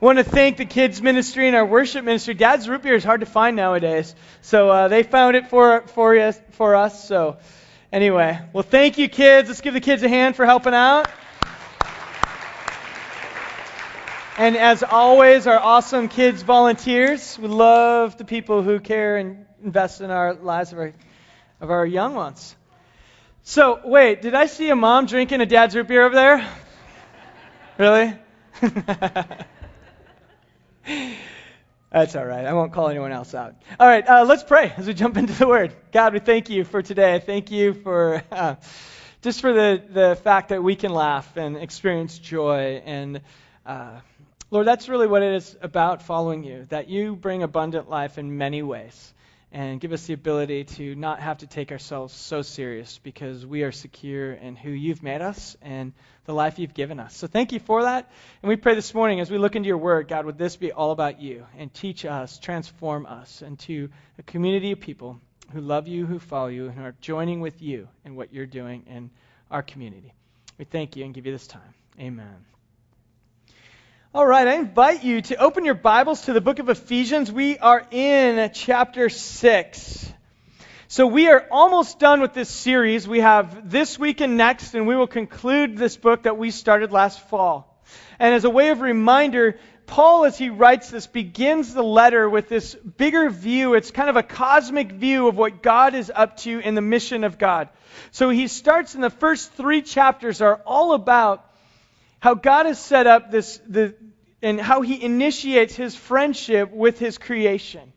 want to thank the kids ministry and our worship ministry. Dad's root beer is hard to find nowadays, so uh, they found it for for us. For us. So anyway, well, thank you, kids. Let's give the kids a hand for helping out. And as always, our awesome kids volunteers. We love the people who care and invest in our lives of our, of our young ones. So, wait, did I see a mom drinking a dad's root beer over there? Really? That's all right. I won't call anyone else out. All right, uh, let's pray as we jump into the Word. God, we thank you for today. Thank you for uh, just for the, the fact that we can laugh and experience joy. And uh, Lord, that's really what it is about following you, that you bring abundant life in many ways and give us the ability to not have to take ourselves so serious because we are secure in who you've made us and the life you've given us. So thank you for that. And we pray this morning as we look into your word, God, would this be all about you and teach us, transform us into a community of people who love you, who follow you, and are joining with you in what you're doing in our community. We thank you and give you this time. Amen. All right, I invite you to open your Bibles to the book of Ephesians. We are in chapter 6. So we are almost done with this series. We have this week and next, and we will conclude this book that we started last fall. And as a way of reminder, Paul, as he writes this, begins the letter with this bigger view. It's kind of a cosmic view of what God is up to in the mission of God. So he starts in the first three chapters are all about how God has set up this, the, and how He initiates His friendship with His creation.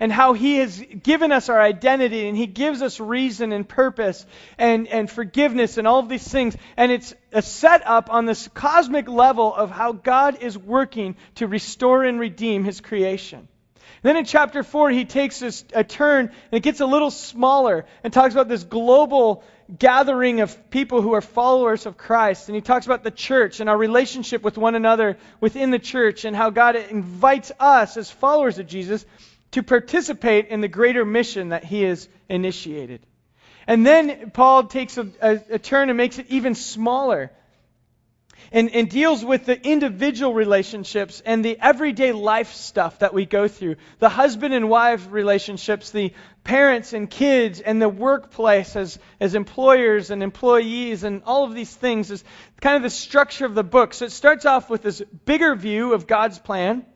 And how He has given us our identity and He gives us reason and purpose and, and forgiveness and all of these things. And it's a setup on this cosmic level of how God is working to restore and redeem His creation. Then in chapter 4, he takes this, a turn and it gets a little smaller and talks about this global gathering of people who are followers of Christ. And he talks about the church and our relationship with one another within the church and how God invites us as followers of Jesus to participate in the greater mission that he has initiated. And then Paul takes a, a, a turn and makes it even smaller and, and deals with the individual relationships and the everyday life stuff that we go through the husband and wife relationships, the parents and kids, and the workplace as, as employers and employees, and all of these things is kind of the structure of the book. So it starts off with this bigger view of God's plan,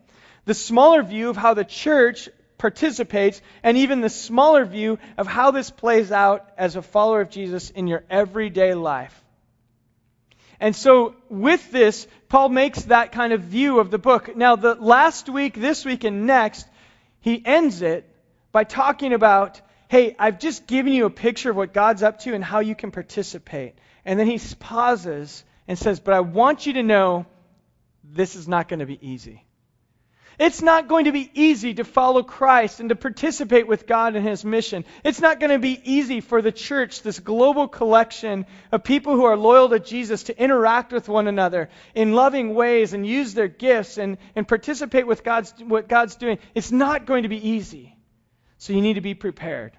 the smaller view of how the church participates, and even the smaller view of how this plays out as a follower of Jesus in your everyday life. And so, with this, Paul makes that kind of view of the book. Now, the last week, this week, and next, he ends it by talking about, hey, I've just given you a picture of what God's up to and how you can participate. And then he pauses and says, but I want you to know this is not going to be easy. It's not going to be easy to follow Christ and to participate with God in His mission. It's not going to be easy for the church, this global collection of people who are loyal to Jesus, to interact with one another in loving ways and use their gifts and, and participate with God's, what God's doing. It's not going to be easy. So you need to be prepared.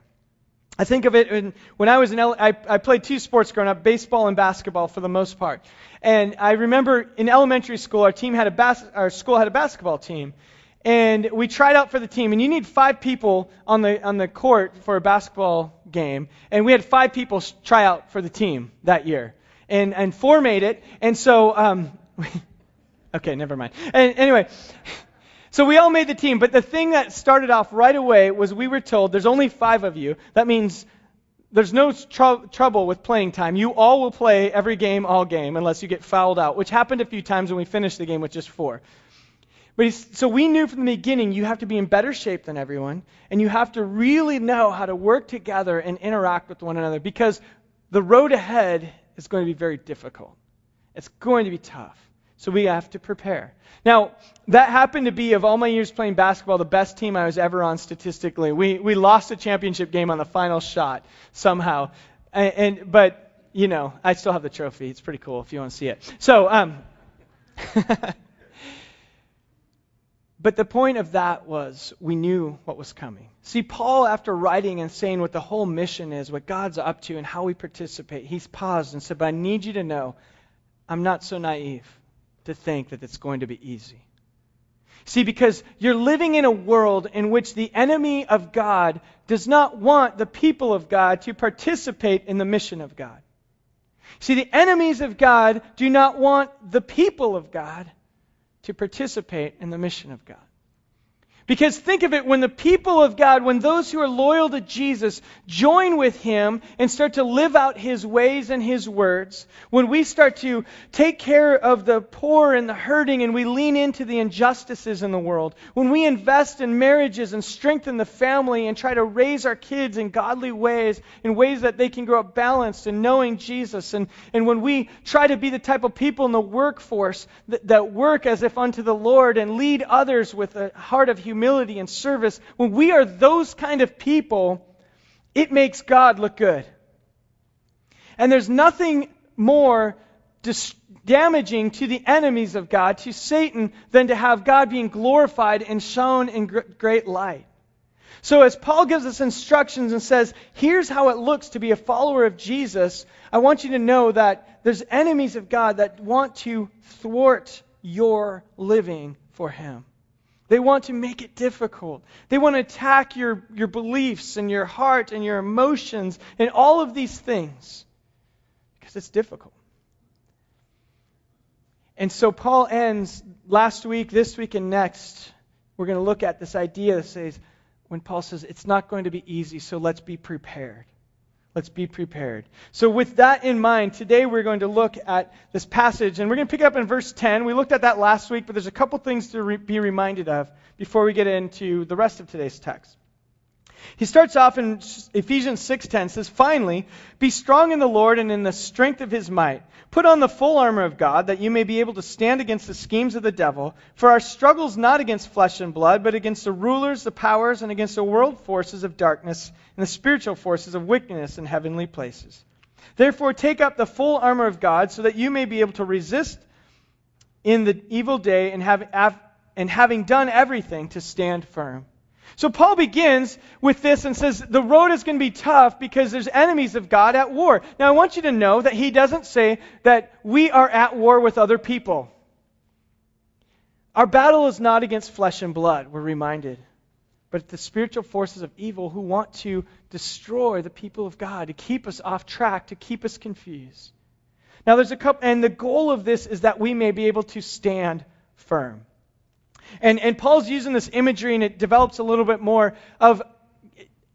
I think of it in, when I was in, I, I played two sports growing up, baseball and basketball for the most part. And I remember in elementary school, our team had a bas- our school had a basketball team, and we tried out for the team. And you need five people on the on the court for a basketball game, and we had five people try out for the team that year, and and four made it. And so, um, okay, never mind. And anyway. So we all made the team, but the thing that started off right away was we were told there's only five of you. That means there's no tr- trouble with playing time. You all will play every game, all game, unless you get fouled out, which happened a few times when we finished the game with just four. But so we knew from the beginning you have to be in better shape than everyone, and you have to really know how to work together and interact with one another because the road ahead is going to be very difficult. It's going to be tough. So we have to prepare. Now, that happened to be, of all my years playing basketball, the best team I was ever on statistically. We, we lost a championship game on the final shot somehow. And, and but, you know, I still have the trophy. It's pretty cool if you want to see it. So, um, but the point of that was we knew what was coming. See, Paul, after writing and saying what the whole mission is, what God's up to, and how we participate, he's paused and said, But I need you to know I'm not so naive to think that it's going to be easy. See, because you're living in a world in which the enemy of God does not want the people of God to participate in the mission of God. See, the enemies of God do not want the people of God to participate in the mission of God. Because think of it, when the people of God, when those who are loyal to Jesus join with Him and start to live out His ways and His words, when we start to take care of the poor and the hurting and we lean into the injustices in the world, when we invest in marriages and strengthen the family and try to raise our kids in godly ways, in ways that they can grow up balanced and knowing Jesus, and, and when we try to be the type of people in the workforce that, that work as if unto the Lord and lead others with a heart of humility, humility and service, when we are those kind of people, it makes God look good. And there's nothing more dis- damaging to the enemies of God, to Satan, than to have God being glorified and shown in gr- great light. So, as Paul gives us instructions and says, here's how it looks to be a follower of Jesus, I want you to know that there's enemies of God that want to thwart your living for Him. They want to make it difficult. They want to attack your, your beliefs and your heart and your emotions and all of these things because it's difficult. And so Paul ends last week, this week, and next. We're going to look at this idea that says, when Paul says it's not going to be easy, so let's be prepared. Let's be prepared. So, with that in mind, today we're going to look at this passage, and we're going to pick up in verse 10. We looked at that last week, but there's a couple things to re- be reminded of before we get into the rest of today's text. He starts off in Ephesians 6:10 says, "Finally, be strong in the Lord and in the strength of his might. Put on the full armor of God that you may be able to stand against the schemes of the devil, for our struggle's not against flesh and blood, but against the rulers, the powers, and against the world forces of darkness and the spiritual forces of wickedness in heavenly places. Therefore, take up the full armor of God so that you may be able to resist in the evil day and have and having done everything to stand firm." So Paul begins with this and says the road is going to be tough because there's enemies of God at war. Now I want you to know that he doesn't say that we are at war with other people. Our battle is not against flesh and blood, we're reminded, but the spiritual forces of evil who want to destroy the people of God, to keep us off track, to keep us confused. Now there's a couple, and the goal of this is that we may be able to stand firm. And, and Paul's using this imagery, and it develops a little bit more of,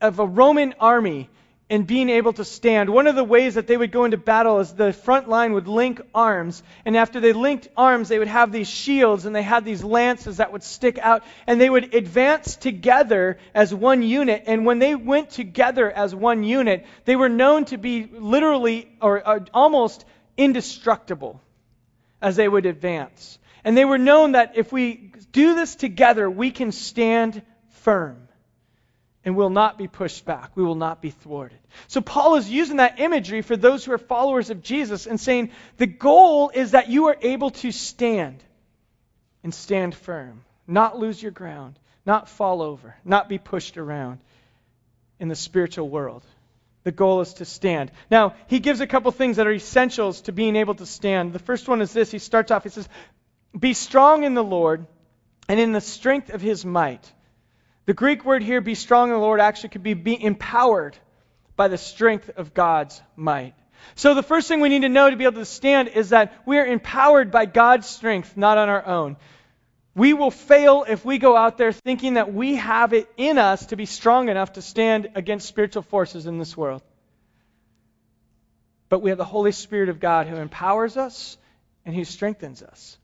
of a Roman army and being able to stand. One of the ways that they would go into battle is the front line would link arms. And after they linked arms, they would have these shields and they had these lances that would stick out. And they would advance together as one unit. And when they went together as one unit, they were known to be literally or, or almost indestructible as they would advance. And they were known that if we do this together, we can stand firm and will not be pushed back. We will not be thwarted. So Paul is using that imagery for those who are followers of Jesus and saying the goal is that you are able to stand and stand firm, not lose your ground, not fall over, not be pushed around in the spiritual world. The goal is to stand. Now, he gives a couple things that are essentials to being able to stand. The first one is this. He starts off, he says, Be strong in the Lord and in the strength of his might. The Greek word here, be strong in the Lord, actually could be be empowered by the strength of God's might. So the first thing we need to know to be able to stand is that we are empowered by God's strength, not on our own. We will fail if we go out there thinking that we have it in us to be strong enough to stand against spiritual forces in this world. But we have the Holy Spirit of God who empowers us and who strengthens us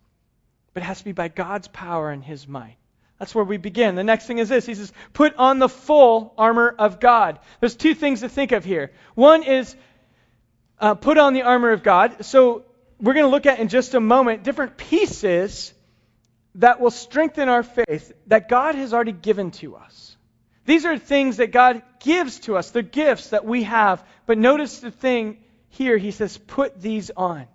but it has to be by God's power and His might. That's where we begin. The next thing is this He says, put on the full armor of God. There's two things to think of here. One is uh, put on the armor of God. So we're going to look at in just a moment different pieces that will strengthen our faith that God has already given to us. These are things that God gives to us. They're gifts that we have. But notice the thing here. He says, put these on.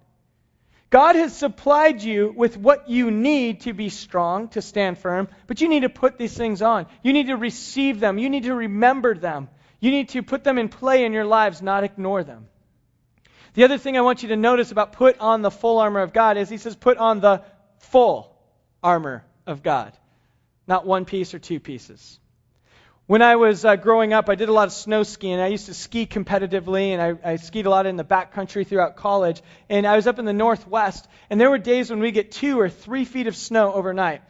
God has supplied you with what you need to be strong, to stand firm, but you need to put these things on. You need to receive them. You need to remember them. You need to put them in play in your lives, not ignore them. The other thing I want you to notice about put on the full armor of God is he says put on the full armor of God. not one piece or two pieces. When I was uh, growing up, I did a lot of snow skiing. I used to ski competitively, and I, I skied a lot in the backcountry throughout college. And I was up in the northwest, and there were days when we get two or three feet of snow overnight.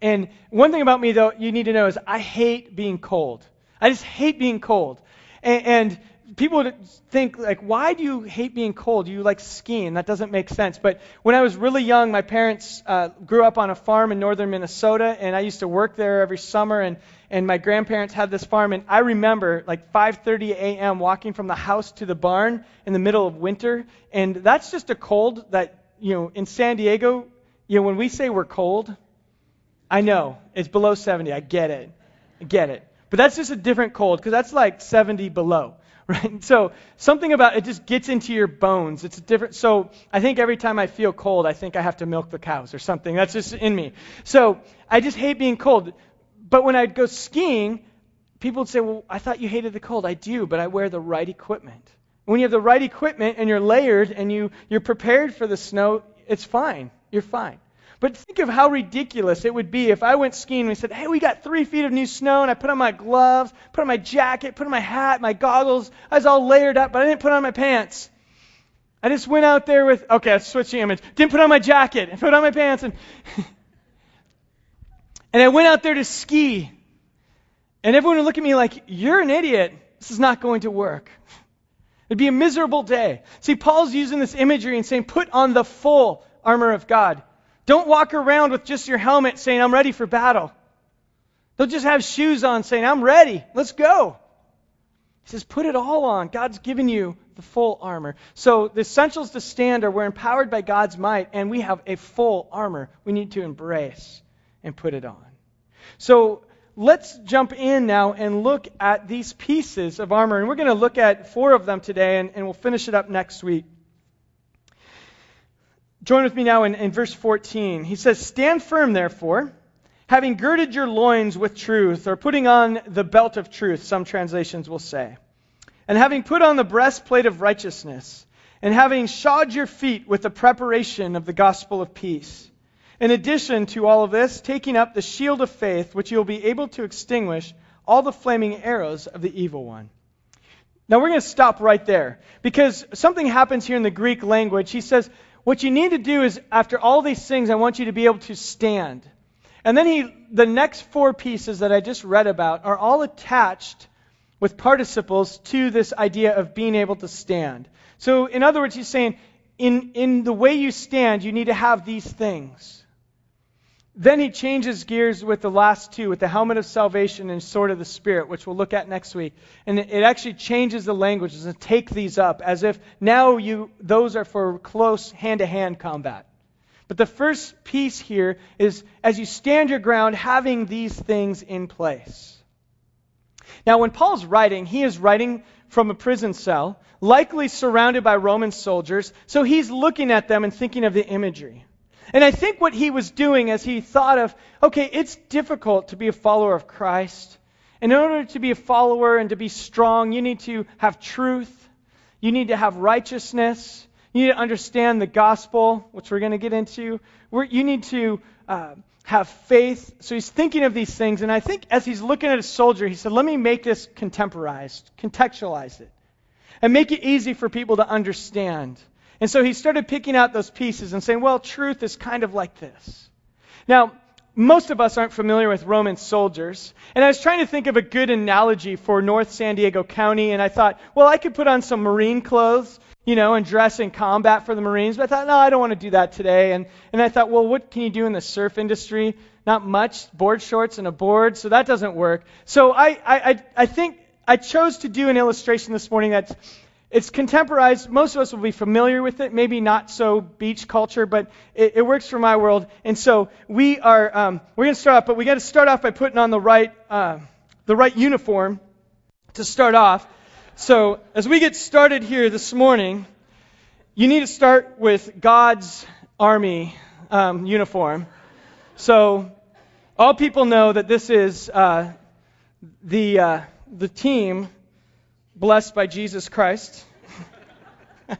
And one thing about me, though, you need to know is I hate being cold. I just hate being cold. And, and people would think like, why do you hate being cold? You like skiing. That doesn't make sense. But when I was really young, my parents uh, grew up on a farm in northern Minnesota, and I used to work there every summer. And and my grandparents had this farm. And I remember like 5:30 a.m. walking from the house to the barn in the middle of winter. And that's just a cold that you know in San Diego. You know when we say we're cold, I know it's below 70. I get it. I get it. But that's just a different cold because that's like 70 below. right? So something about it just gets into your bones. It's a different. So I think every time I feel cold, I think I have to milk the cows or something. That's just in me. So I just hate being cold. But when I'd go skiing, people would say, "Well, I thought you hated the cold." I do, but I wear the right equipment. When you have the right equipment and you're layered and you you're prepared for the snow, it's fine. You're fine. But think of how ridiculous it would be if I went skiing and we said, hey, we got three feet of new snow, and I put on my gloves, put on my jacket, put on my hat, my goggles. I was all layered up, but I didn't put on my pants. I just went out there with, okay, let's switch the image. Didn't put on my jacket, and put on my pants, and, and I went out there to ski. And everyone would look at me like, you're an idiot. This is not going to work. It'd be a miserable day. See, Paul's using this imagery and saying, put on the full armor of God. Don't walk around with just your helmet saying, I'm ready for battle. Don't just have shoes on saying, I'm ready. Let's go. He says, put it all on. God's given you the full armor. So the essentials to stand are we're empowered by God's might, and we have a full armor we need to embrace and put it on. So let's jump in now and look at these pieces of armor. And we're going to look at four of them today, and, and we'll finish it up next week. Join with me now in, in verse 14. He says, Stand firm, therefore, having girded your loins with truth, or putting on the belt of truth, some translations will say, and having put on the breastplate of righteousness, and having shod your feet with the preparation of the gospel of peace. In addition to all of this, taking up the shield of faith, which you'll be able to extinguish all the flaming arrows of the evil one. Now we're going to stop right there because something happens here in the Greek language. He says, what you need to do is, after all these things, I want you to be able to stand. And then he, the next four pieces that I just read about are all attached with participles to this idea of being able to stand. So, in other words, he's saying, in, in the way you stand, you need to have these things. Then he changes gears with the last two, with the helmet of salvation and sword of the Spirit, which we'll look at next week. And it actually changes the language to take these up as if now you, those are for close hand to hand combat. But the first piece here is as you stand your ground, having these things in place. Now, when Paul's writing, he is writing from a prison cell, likely surrounded by Roman soldiers, so he's looking at them and thinking of the imagery. And I think what he was doing as he thought of, okay, it's difficult to be a follower of Christ. And in order to be a follower and to be strong, you need to have truth. You need to have righteousness. You need to understand the gospel, which we're going to get into. We're, you need to uh, have faith. So he's thinking of these things. And I think as he's looking at a soldier, he said, let me make this contemporized, contextualize it, and make it easy for people to understand. And so he started picking out those pieces and saying, well, truth is kind of like this. Now, most of us aren't familiar with Roman soldiers. And I was trying to think of a good analogy for North San Diego County, and I thought, well, I could put on some Marine clothes, you know, and dress in combat for the Marines. But I thought, no, I don't want to do that today. And, and I thought, well, what can you do in the surf industry? Not much, board shorts and a board, so that doesn't work. So I, I, I think I chose to do an illustration this morning that's it's contemporized. Most of us will be familiar with it. Maybe not so beach culture, but it, it works for my world. And so we are um, we're going to start off, but we got to start off by putting on the right uh, the right uniform to start off. So as we get started here this morning, you need to start with God's army um, uniform. So all people know that this is uh, the uh, the team blessed by Jesus Christ.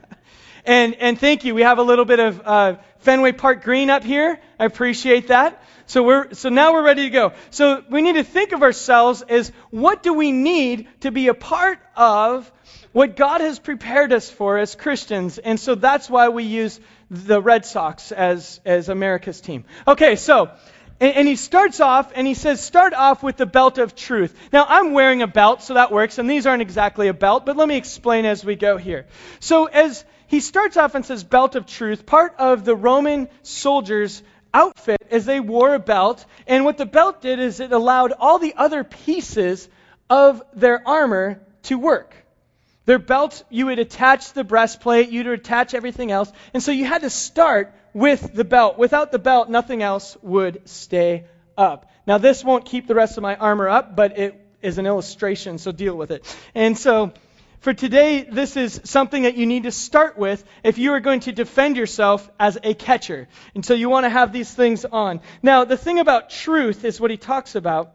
and, and thank you. We have a little bit of uh, Fenway Park Green up here. I appreciate that. So we're so now we're ready to go. So we need to think of ourselves as what do we need to be a part of what God has prepared us for as Christians. And so that's why we use the Red Sox as as America's team. Okay, so and, and, he starts off and he says, start off with the belt of truth. Now, I'm wearing a belt, so that works, and these aren't exactly a belt, but let me explain as we go here. So, as he starts off and says, belt of truth, part of the Roman soldiers' outfit is they wore a belt, and what the belt did is it allowed all the other pieces of their armor to work. Their belt, you would attach the breastplate, you'd attach everything else, and so you had to start with the belt. Without the belt, nothing else would stay up. Now, this won't keep the rest of my armor up, but it is an illustration, so deal with it. And so, for today, this is something that you need to start with if you are going to defend yourself as a catcher. And so you want to have these things on. Now, the thing about truth is what he talks about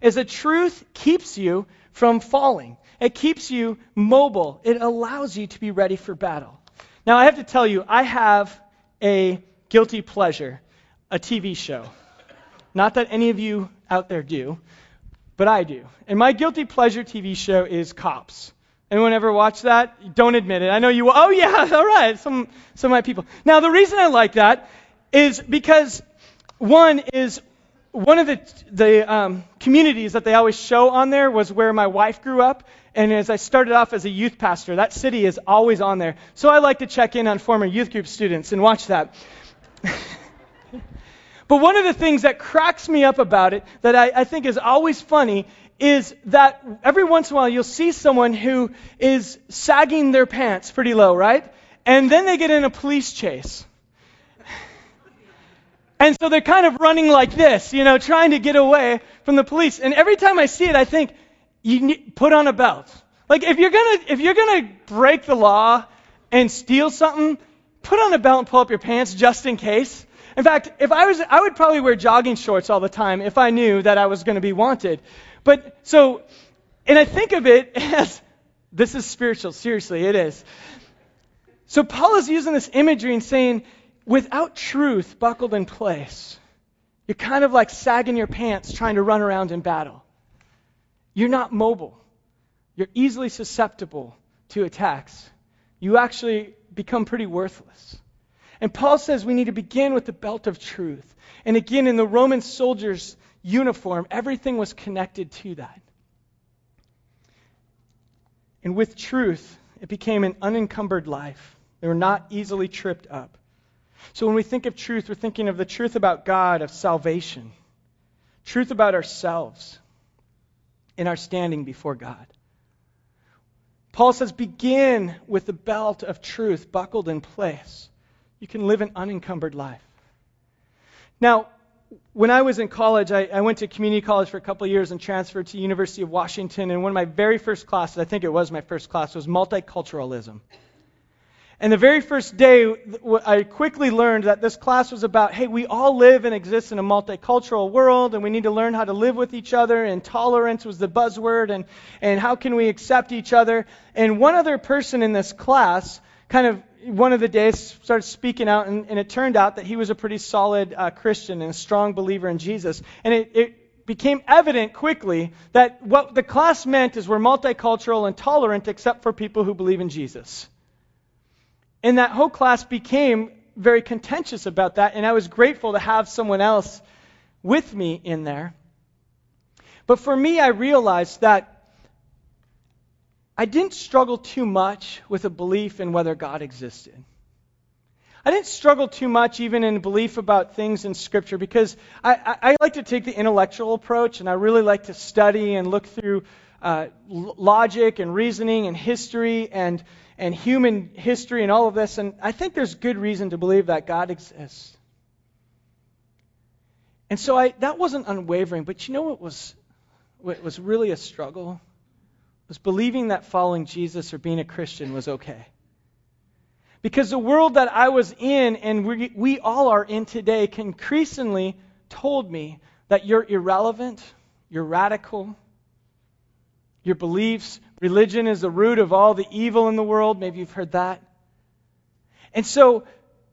is that truth keeps you from falling. It keeps you mobile. It allows you to be ready for battle. Now, I have to tell you, I have a guilty pleasure, a TV show. Not that any of you out there do, but I do. And my guilty pleasure TV show is Cops. Anyone ever watch that? Don't admit it. I know you. Oh yeah, all right. Some some of my people. Now the reason I like that is because one is one of the the um, communities that they always show on there was where my wife grew up, and as I started off as a youth pastor, that city is always on there. So I like to check in on former youth group students and watch that. but one of the things that cracks me up about it, that I, I think is always funny, is that every once in a while you'll see someone who is sagging their pants pretty low, right? And then they get in a police chase. And so they're kind of running like this, you know, trying to get away from the police. And every time I see it, I think, you put on a belt. Like if you're gonna if you're gonna break the law and steal something, put on a belt and pull up your pants just in case. In fact, if I was I would probably wear jogging shorts all the time if I knew that I was going to be wanted. But so and I think of it as this is spiritual, seriously, it is. So Paul is using this imagery and saying without truth buckled in place, you're kind of like sagging your pants trying to run around in battle. You're not mobile. You're easily susceptible to attacks. You actually become pretty worthless. And Paul says we need to begin with the belt of truth. And again, in the Roman soldier's uniform, everything was connected to that. And with truth, it became an unencumbered life. They were not easily tripped up. So when we think of truth, we're thinking of the truth about God, of salvation, truth about ourselves, in our standing before God. Paul says, begin with the belt of truth buckled in place. You can live an unencumbered life. Now, when I was in college, I, I, went to community college for a couple years and transferred to University of Washington. And one of my very first classes, I think it was my first class, was multiculturalism. And the very first day, I quickly learned that this class was about hey, we all live and exist in a multicultural world, and we need to learn how to live with each other, and tolerance was the buzzword, and, and how can we accept each other. And one other person in this class, kind of one of the days, started speaking out, and, and it turned out that he was a pretty solid uh, Christian and a strong believer in Jesus. And it, it became evident quickly that what the class meant is we're multicultural and tolerant except for people who believe in Jesus. And that whole class became very contentious about that, and I was grateful to have someone else with me in there. But for me, I realized that I didn't struggle too much with a belief in whether God existed. I didn't struggle too much even in belief about things in Scripture because I, I, I like to take the intellectual approach and I really like to study and look through uh, logic and reasoning and history and and human history and all of this, and I think there's good reason to believe that God exists. And so I, that wasn't unwavering, but you know what was, what was really a struggle? Was believing that following Jesus or being a Christian was okay. Because the world that I was in and we, we all are in today increasingly told me that you're irrelevant, you're radical, your beliefs Religion is the root of all the evil in the world. Maybe you've heard that. And so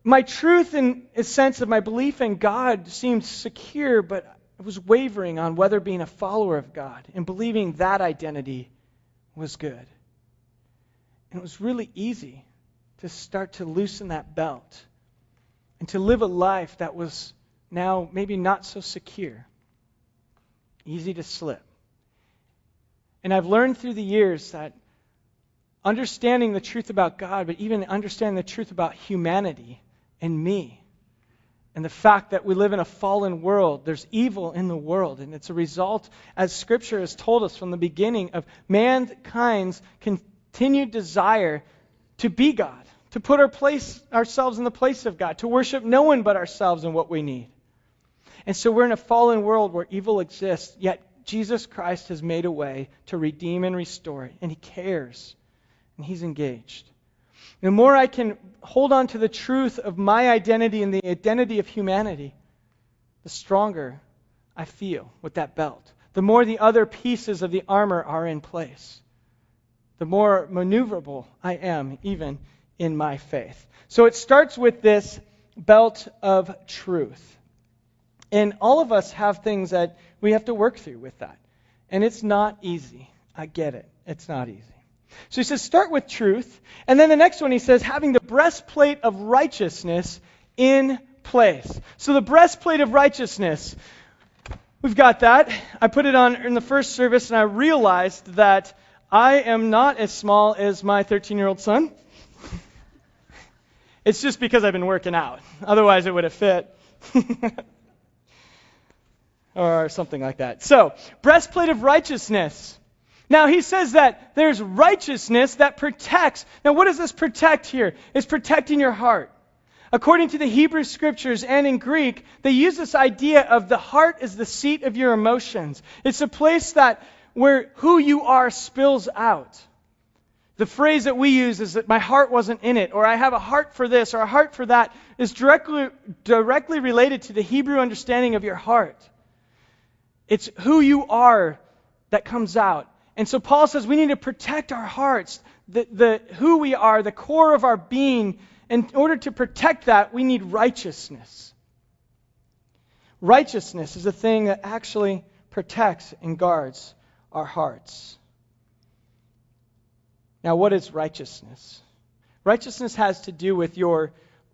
my truth and sense of my belief in God seemed secure, but I was wavering on whether being a follower of God and believing that identity was good. And it was really easy to start to loosen that belt and to live a life that was now maybe not so secure, easy to slip. And I've learned through the years that understanding the truth about God, but even understanding the truth about humanity and me, and the fact that we live in a fallen world, there's evil in the world, and it's a result, as Scripture has told us from the beginning, of mankind's continued desire to be God, to put our place, ourselves in the place of God, to worship no one but ourselves and what we need. And so we're in a fallen world where evil exists, yet Jesus Christ has made a way to redeem and restore it, and He cares, and He's engaged. The more I can hold on to the truth of my identity and the identity of humanity, the stronger I feel with that belt. The more the other pieces of the armor are in place, the more maneuverable I am, even in my faith. So it starts with this belt of truth. And all of us have things that we have to work through with that. And it's not easy. I get it. It's not easy. So he says, start with truth. And then the next one he says, having the breastplate of righteousness in place. So the breastplate of righteousness. We've got that. I put it on in the first service and I realized that I am not as small as my 13 year old son. it's just because I've been working out. Otherwise, it would have fit. or something like that. So, breastplate of righteousness. Now, he says that there's righteousness that protects. Now, what does this protect here? It's protecting your heart. According to the Hebrew scriptures and in Greek, they use this idea of the heart as the seat of your emotions. It's a place that where who you are spills out. The phrase that we use is that my heart wasn't in it, or I have a heart for this, or a heart for that, is directly, directly related to the Hebrew understanding of your heart. It's who you are that comes out. And so Paul says we need to protect our hearts, the, the, who we are, the core of our being. In order to protect that, we need righteousness. Righteousness is a thing that actually protects and guards our hearts. Now, what is righteousness? Righteousness has to do with your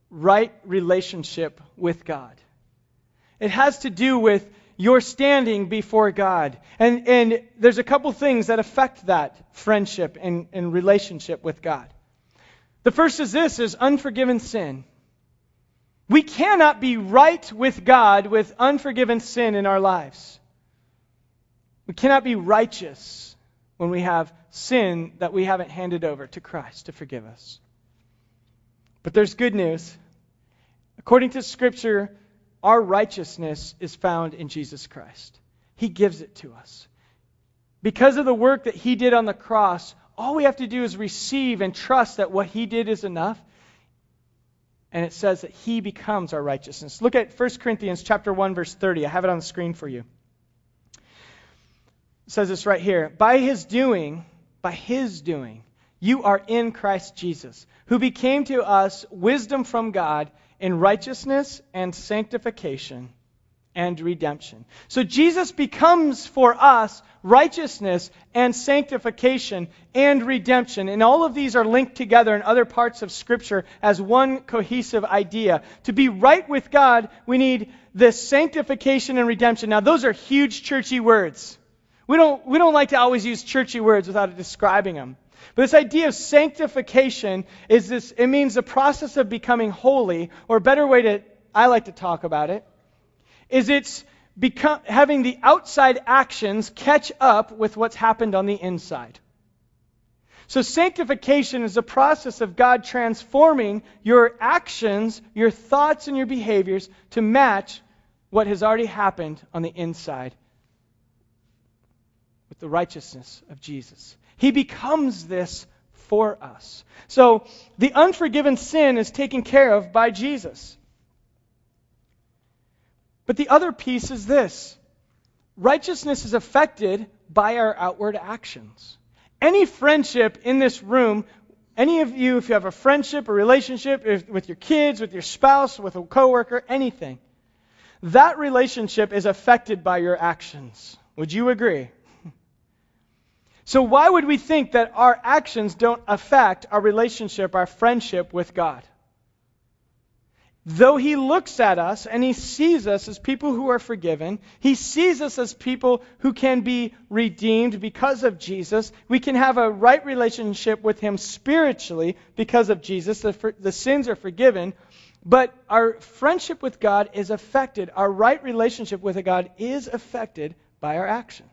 right relationship with God. It has to do with your standing before God. And, and there's a couple things that affect that friendship and, and relationship with God. The first is this is unforgiven sin. We cannot be right with God with unforgiven sin in our lives. We cannot be righteous when we have sin that we haven't handed over to Christ to forgive us. But there's good news. According to Scripture, our righteousness is found in Jesus Christ. He gives it to us. Because of the work that He did on the cross, all we have to do is receive and trust that what He did is enough. And it says that He becomes our righteousness. Look at 1 Corinthians chapter 1, verse 30. I have it on the screen for you. It says this right here. By His doing, by His doing, you are in Christ Jesus, who became to us wisdom from God in righteousness and sanctification and redemption. So Jesus becomes for us righteousness and sanctification and redemption. And all of these are linked together in other parts of Scripture as one cohesive idea. To be right with God, we need this sanctification and redemption. Now, those are huge churchy words. We don't, we don't like to always use churchy words without describing them. But this idea of sanctification is this, it means the process of becoming holy, or a better way to, I like to talk about it, is it's become, having the outside actions catch up with what's happened on the inside. So sanctification is a process of God transforming your actions, your thoughts, and your behaviors to match what has already happened on the inside with the righteousness of Jesus. He becomes this for us. So the unforgiven sin is taken care of by Jesus. But the other piece is this righteousness is affected by our outward actions. Any friendship in this room Any of you, if you have a friendship, a relationship if, with your kids, with your spouse, with a coworker, anything, that relationship is affected by your actions. Would you agree? So, why would we think that our actions don't affect our relationship, our friendship with God? Though He looks at us and He sees us as people who are forgiven, He sees us as people who can be redeemed because of Jesus. We can have a right relationship with Him spiritually because of Jesus. The, the sins are forgiven. But our friendship with God is affected, our right relationship with God is affected by our actions.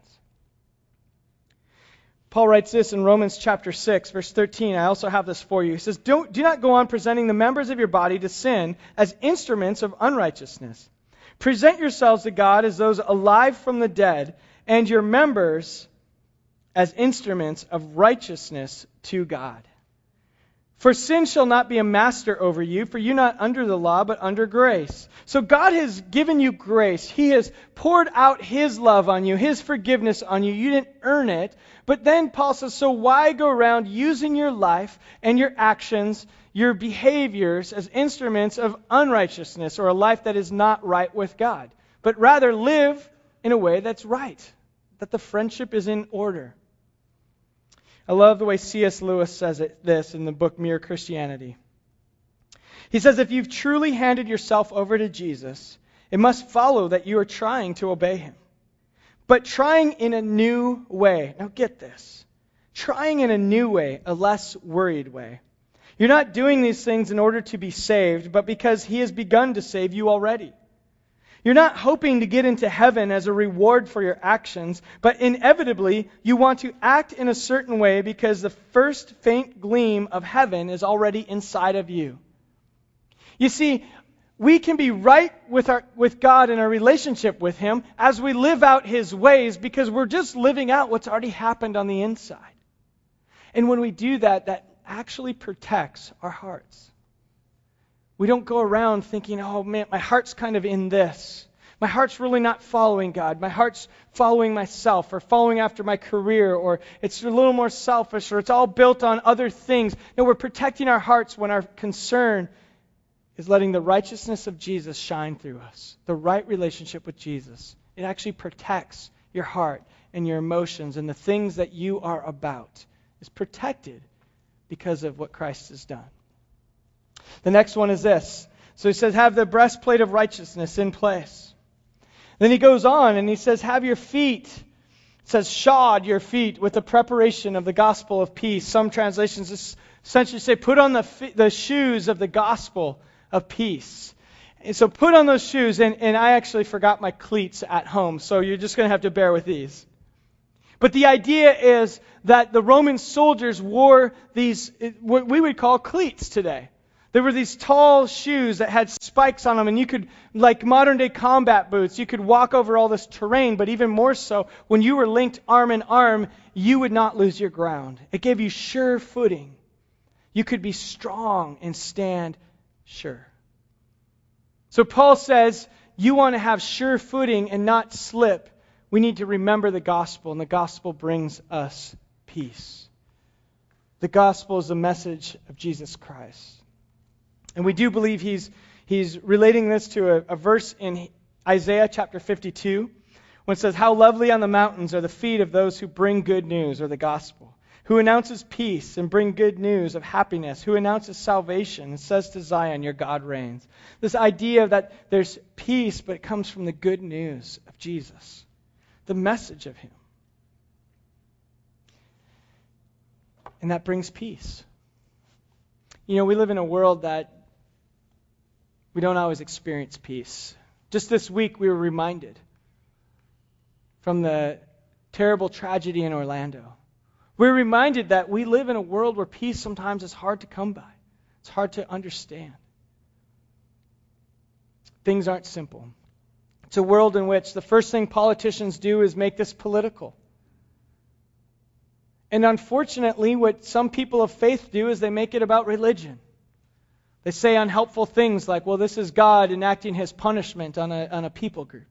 Paul writes this in Romans chapter 6, verse 13. I also have this for you. He says, Don't, Do not go on presenting the members of your body to sin as instruments of unrighteousness. Present yourselves to God as those alive from the dead, and your members as instruments of righteousness to God. For sin shall not be a master over you, for you're not under the law, but under grace. So God has given you grace. He has poured out His love on you, His forgiveness on you. You didn't earn it. But then Paul says, so why go around using your life and your actions, your behaviors as instruments of unrighteousness or a life that is not right with God? But rather live in a way that's right, that the friendship is in order. I love the way C.S. Lewis says it, this in the book Mere Christianity. He says, If you've truly handed yourself over to Jesus, it must follow that you are trying to obey him. But trying in a new way. Now get this. Trying in a new way, a less worried way. You're not doing these things in order to be saved, but because he has begun to save you already. You're not hoping to get into heaven as a reward for your actions, but inevitably you want to act in a certain way because the first faint gleam of heaven is already inside of you. You see, we can be right with, our, with God in our relationship with Him as we live out His ways because we're just living out what's already happened on the inside. And when we do that, that actually protects our hearts. We don't go around thinking, oh man, my heart's kind of in this. My heart's really not following God. My heart's following myself or following after my career or it's a little more selfish or it's all built on other things. No, we're protecting our hearts when our concern is letting the righteousness of Jesus shine through us. The right relationship with Jesus. It actually protects your heart and your emotions and the things that you are about is protected because of what Christ has done. The next one is this. So he says, Have the breastplate of righteousness in place. Then he goes on and he says, Have your feet. It says, Shod your feet with the preparation of the gospel of peace. Some translations essentially say, Put on the, the shoes of the gospel of peace. And so put on those shoes, and, and I actually forgot my cleats at home, so you're just going to have to bear with these. But the idea is that the Roman soldiers wore these, what we would call cleats today. There were these tall shoes that had spikes on them, and you could, like modern day combat boots, you could walk over all this terrain, but even more so, when you were linked arm in arm, you would not lose your ground. It gave you sure footing. You could be strong and stand sure. So Paul says, you want to have sure footing and not slip. We need to remember the gospel, and the gospel brings us peace. The gospel is the message of Jesus Christ. And we do believe he's, he's relating this to a, a verse in Isaiah chapter 52 when it says, How lovely on the mountains are the feet of those who bring good news or the gospel, who announces peace and bring good news of happiness, who announces salvation and says to Zion, Your God reigns. This idea that there's peace, but it comes from the good news of Jesus, the message of Him. And that brings peace. You know, we live in a world that we don't always experience peace. Just this week, we were reminded from the terrible tragedy in Orlando. We're reminded that we live in a world where peace sometimes is hard to come by, it's hard to understand. Things aren't simple. It's a world in which the first thing politicians do is make this political. And unfortunately, what some people of faith do is they make it about religion. They say unhelpful things like, well, this is God enacting his punishment on a, on a people group.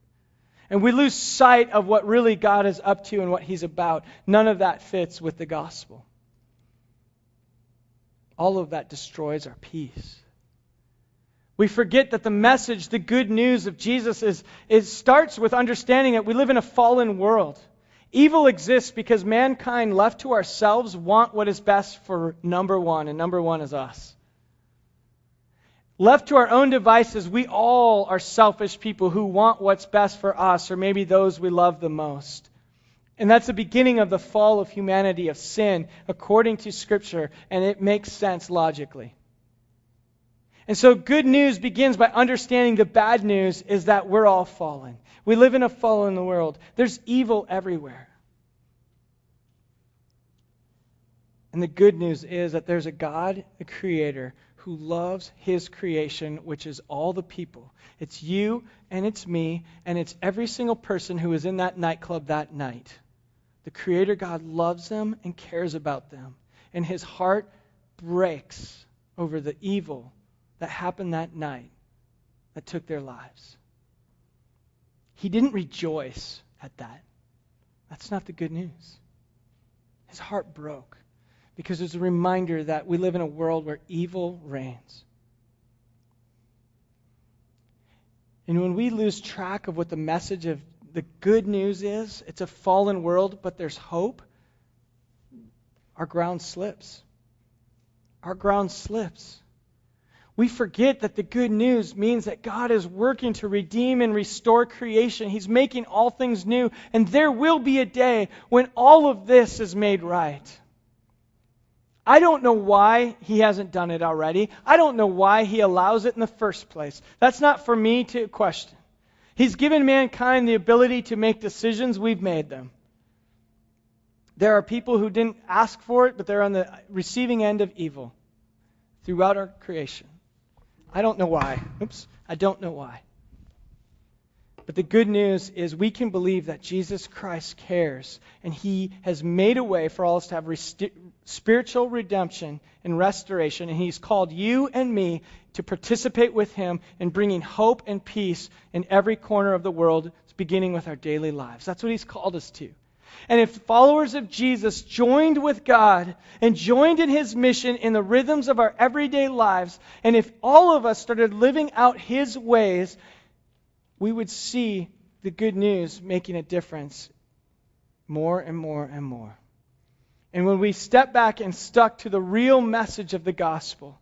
And we lose sight of what really God is up to and what he's about. None of that fits with the gospel. all of that destroys our peace. We forget that the message, the good news of Jesus, is, it starts with understanding that we live in a fallen world. Evil exists because mankind, left to ourselves, want what is best for number one, and number one is us. Left to our own devices, we all are selfish people who want what's best for us, or maybe those we love the most. And that's the beginning of the fall of humanity, of sin, according to Scripture, and it makes sense logically. And so, good news begins by understanding the bad news is that we're all fallen. We live in a fallen world, there's evil everywhere. And the good news is that there's a God, a creator, who loves his creation, which is all the people. It's you and it's me and it's every single person who is in that nightclub that night. The Creator God loves them and cares about them. And his heart breaks over the evil that happened that night that took their lives. He didn't rejoice at that. That's not the good news. His heart broke because it's a reminder that we live in a world where evil reigns. And when we lose track of what the message of the good news is it's a fallen world, but there's hope, our ground slips. Our ground slips. We forget that the good news means that God is working to redeem and restore creation. He's making all things new, and there will be a day when all of this is made right. I don't know why he hasn't done it already. I don't know why he allows it in the first place. That's not for me to question. He's given mankind the ability to make decisions, we've made them. There are people who didn't ask for it, but they're on the receiving end of evil throughout our creation. I don't know why. Oops, I don't know why. But the good news is we can believe that Jesus Christ cares and he has made a way for all us to have rest- spiritual redemption and restoration. And he's called you and me to participate with him in bringing hope and peace in every corner of the world, beginning with our daily lives. That's what he's called us to. And if followers of Jesus joined with God and joined in his mission in the rhythms of our everyday lives, and if all of us started living out his ways, we would see the good news making a difference more and more and more. And when we step back and stuck to the real message of the gospel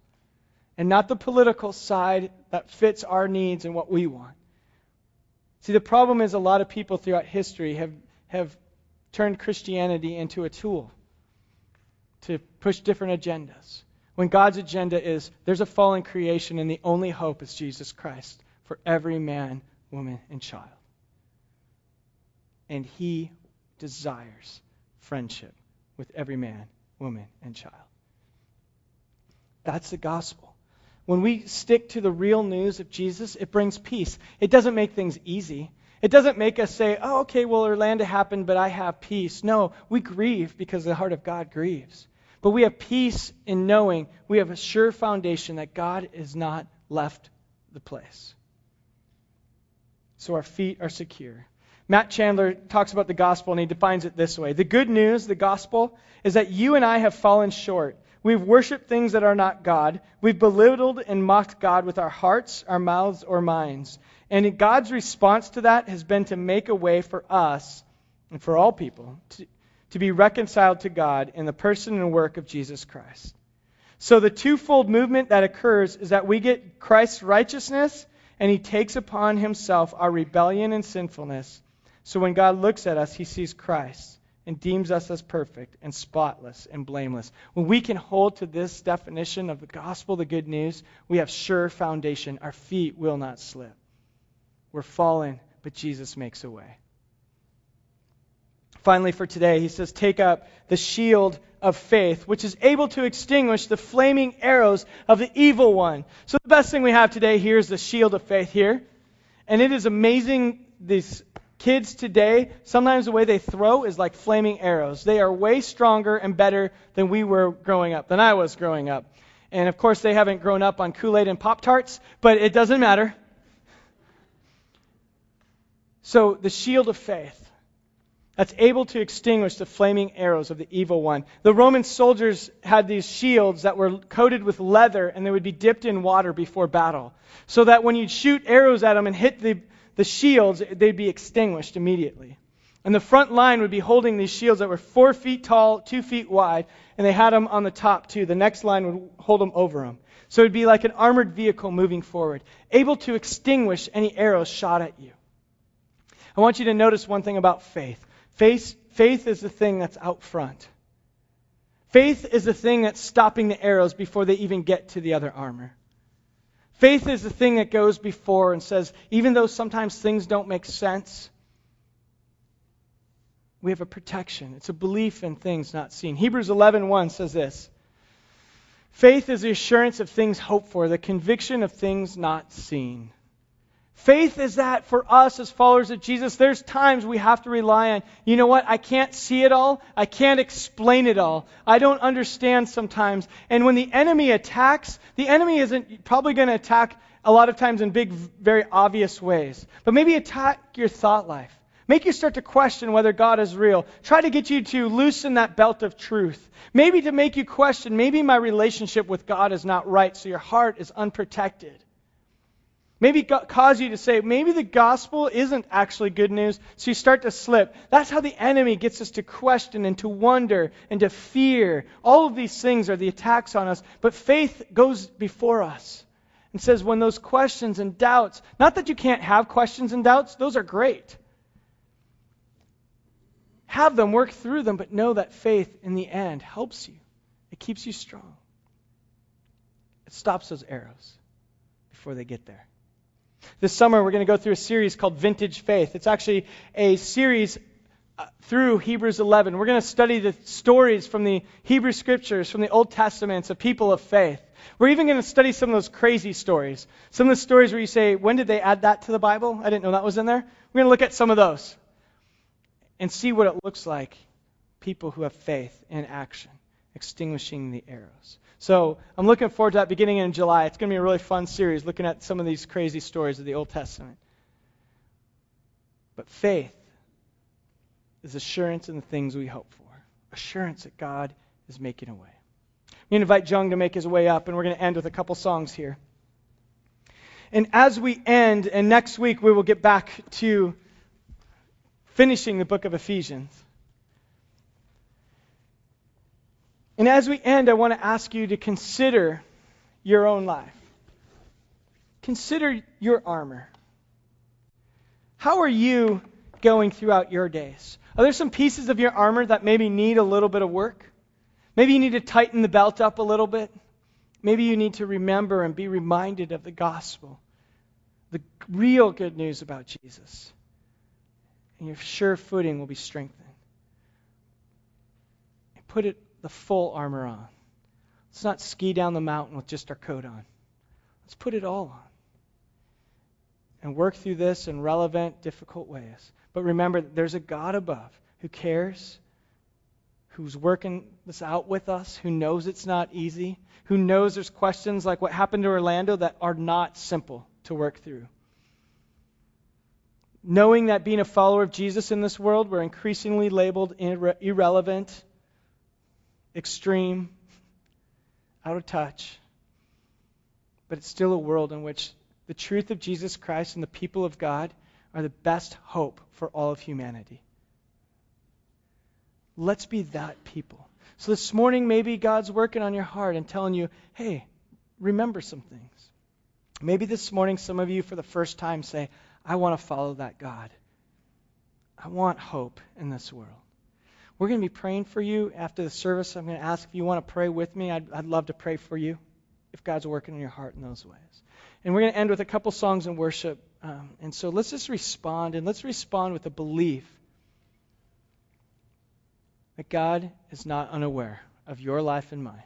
and not the political side that fits our needs and what we want. See, the problem is a lot of people throughout history have, have turned Christianity into a tool to push different agendas. When God's agenda is there's a fallen creation and the only hope is Jesus Christ for every man woman, and child. And he desires friendship with every man, woman, and child. That's the gospel. When we stick to the real news of Jesus, it brings peace. It doesn't make things easy. It doesn't make us say, oh, okay, well, Orlando happened, but I have peace. No, we grieve because the heart of God grieves. But we have peace in knowing we have a sure foundation that God has not left the place so our feet are secure. Matt Chandler talks about the gospel and he defines it this way The good news, the gospel, is that you and I have fallen short. We've worshiped things that are not God. We've belittled and mocked God with our hearts, our mouths, or minds. And God's response to that has been to make a way for us and for all people to, to be reconciled to God in the person and work of Jesus Christ. So the twofold movement that occurs is that we get Christ's righteousness and he takes upon himself our rebellion and sinfulness. So when God looks at us, he sees Christ and deems us as perfect and spotless and blameless. When we can hold to this definition of the gospel, the good news, we have sure foundation. Our feet will not slip. We're fallen, but Jesus makes a way. Finally, for today, he says, Take up the shield of faith, which is able to extinguish the flaming arrows of the evil one. So, the best thing we have today here is the shield of faith here. And it is amazing, these kids today, sometimes the way they throw is like flaming arrows. They are way stronger and better than we were growing up, than I was growing up. And of course, they haven't grown up on Kool Aid and Pop Tarts, but it doesn't matter. So, the shield of faith. that's able to extinguish the flaming arrows of the evil one. The Roman soldiers had these shields that were coated with leather and they would be dipped in water before battle. So that when you'd shoot arrows at them and hit the, the shields, they'd be extinguished immediately. And the front line would be holding these shields that were four feet tall, two feet wide, and they had them on the top too. The next line would hold them over them. So it'd be like an armored vehicle moving forward, able to extinguish any arrows shot at you. I want you to notice one thing about faith. Faith, faith is the thing that's out front. Faith is the thing that's stopping the arrows before they even get to the other armor. Faith is the thing that goes before and says, even though sometimes things don't make sense, we have a protection. It's a belief in things not seen. Hebrews 11:1 says this. Faith is the assurance of things hoped for, the conviction of things not seen. Faith is that for us as followers of Jesus, there's times we have to rely on, you know what, I can't see it all. I can't explain it all. I don't understand sometimes. And when the enemy attacks, the enemy isn't probably going to attack a lot of times in big, very obvious ways. But maybe attack your thought life. Make you start to question whether God is real. Try to get you to loosen that belt of truth. Maybe to make you question, maybe my relationship with God is not right, so your heart is unprotected. Maybe cause you to say, maybe the gospel isn't actually good news, so you start to slip. That's how the enemy gets us to question and to wonder and to fear. All of these things are the attacks on us, but faith goes before us and says, when those questions and doubts, not that you can't have questions and doubts, those are great. Have them, work through them, but know that faith in the end helps you. It keeps you strong. It stops those arrows before they get there. This summer, we're going to go through a series called Vintage Faith. It's actually a series uh, through Hebrews 11. We're going to study the stories from the Hebrew Scriptures, from the Old Testaments of people of faith. We're even going to study some of those crazy stories. Some of the stories where you say, when did they add that to the Bible? I didn't know that was in there. We're going to look at some of those and see what it looks like people who have faith in action, extinguishing the arrows. So I'm looking forward to that beginning in July. It's going to be a really fun series looking at some of these crazy stories of the Old Testament. But faith is assurance in the things we hope for, assurance that God is making a way. To invite Jung to make his way up, and we're going to end with a couple songs here. And as we end, and next week we will get back to finishing the book of Ephesians. And as we end, I want to ask you to consider your own life. Consider your armor. How are you going throughout your days? Are there some pieces of your armor that maybe need a little bit of work? Maybe you need to tighten the belt up a little bit. Maybe you need to remember and be reminded of the gospel, the real good news about Jesus. And your sure footing will be strengthened. Put it the full armor on. Let's not ski down the mountain with just our coat on. Let's put it all on. And work through this in relevant, difficult ways. But remember, there's a God above who cares, who's working this out with us, who knows it's not easy, who knows there's questions like what happened to Orlando that are not simple to work through. Knowing that being a follower of Jesus in this world, we're increasingly labeled irre- irrelevant extreme, out of touch. But it's still a world in which the truth of Jesus Christ and the people of God are the best hope for all of humanity. Let's be that people. So this morning, maybe God's working on your heart and telling you, hey, remember some things. Maybe this morning, some of you, for the first time, say, I want to follow that God. I want hope in this world. We're going to be praying for you after the service. I'm going to ask if you want to pray with me. I'd, I'd love to pray for you if God's working in your heart in those ways. And we're going to end with a couple songs in worship. Um, and so let's just respond, and let's respond with a belief that God is not unaware of your life and mine,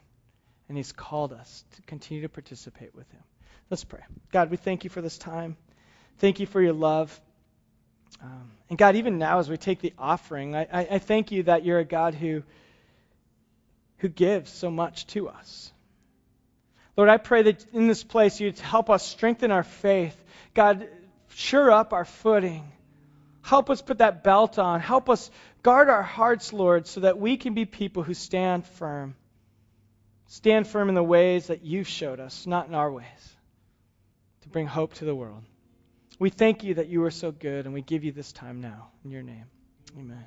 and He's called us to continue to participate with Him. Let's pray. God, we thank you for this time. Thank you for your love. Um, and God, even now as we take the offering, I, I, I thank you that you're a God who, who gives so much to us. Lord, I pray that in this place you'd help us strengthen our faith. God, sure up our footing. Help us put that belt on. Help us guard our hearts, Lord, so that we can be people who stand firm. Stand firm in the ways that you've showed us, not in our ways, to bring hope to the world. We thank you that you are so good, and we give you this time now. In your name, amen.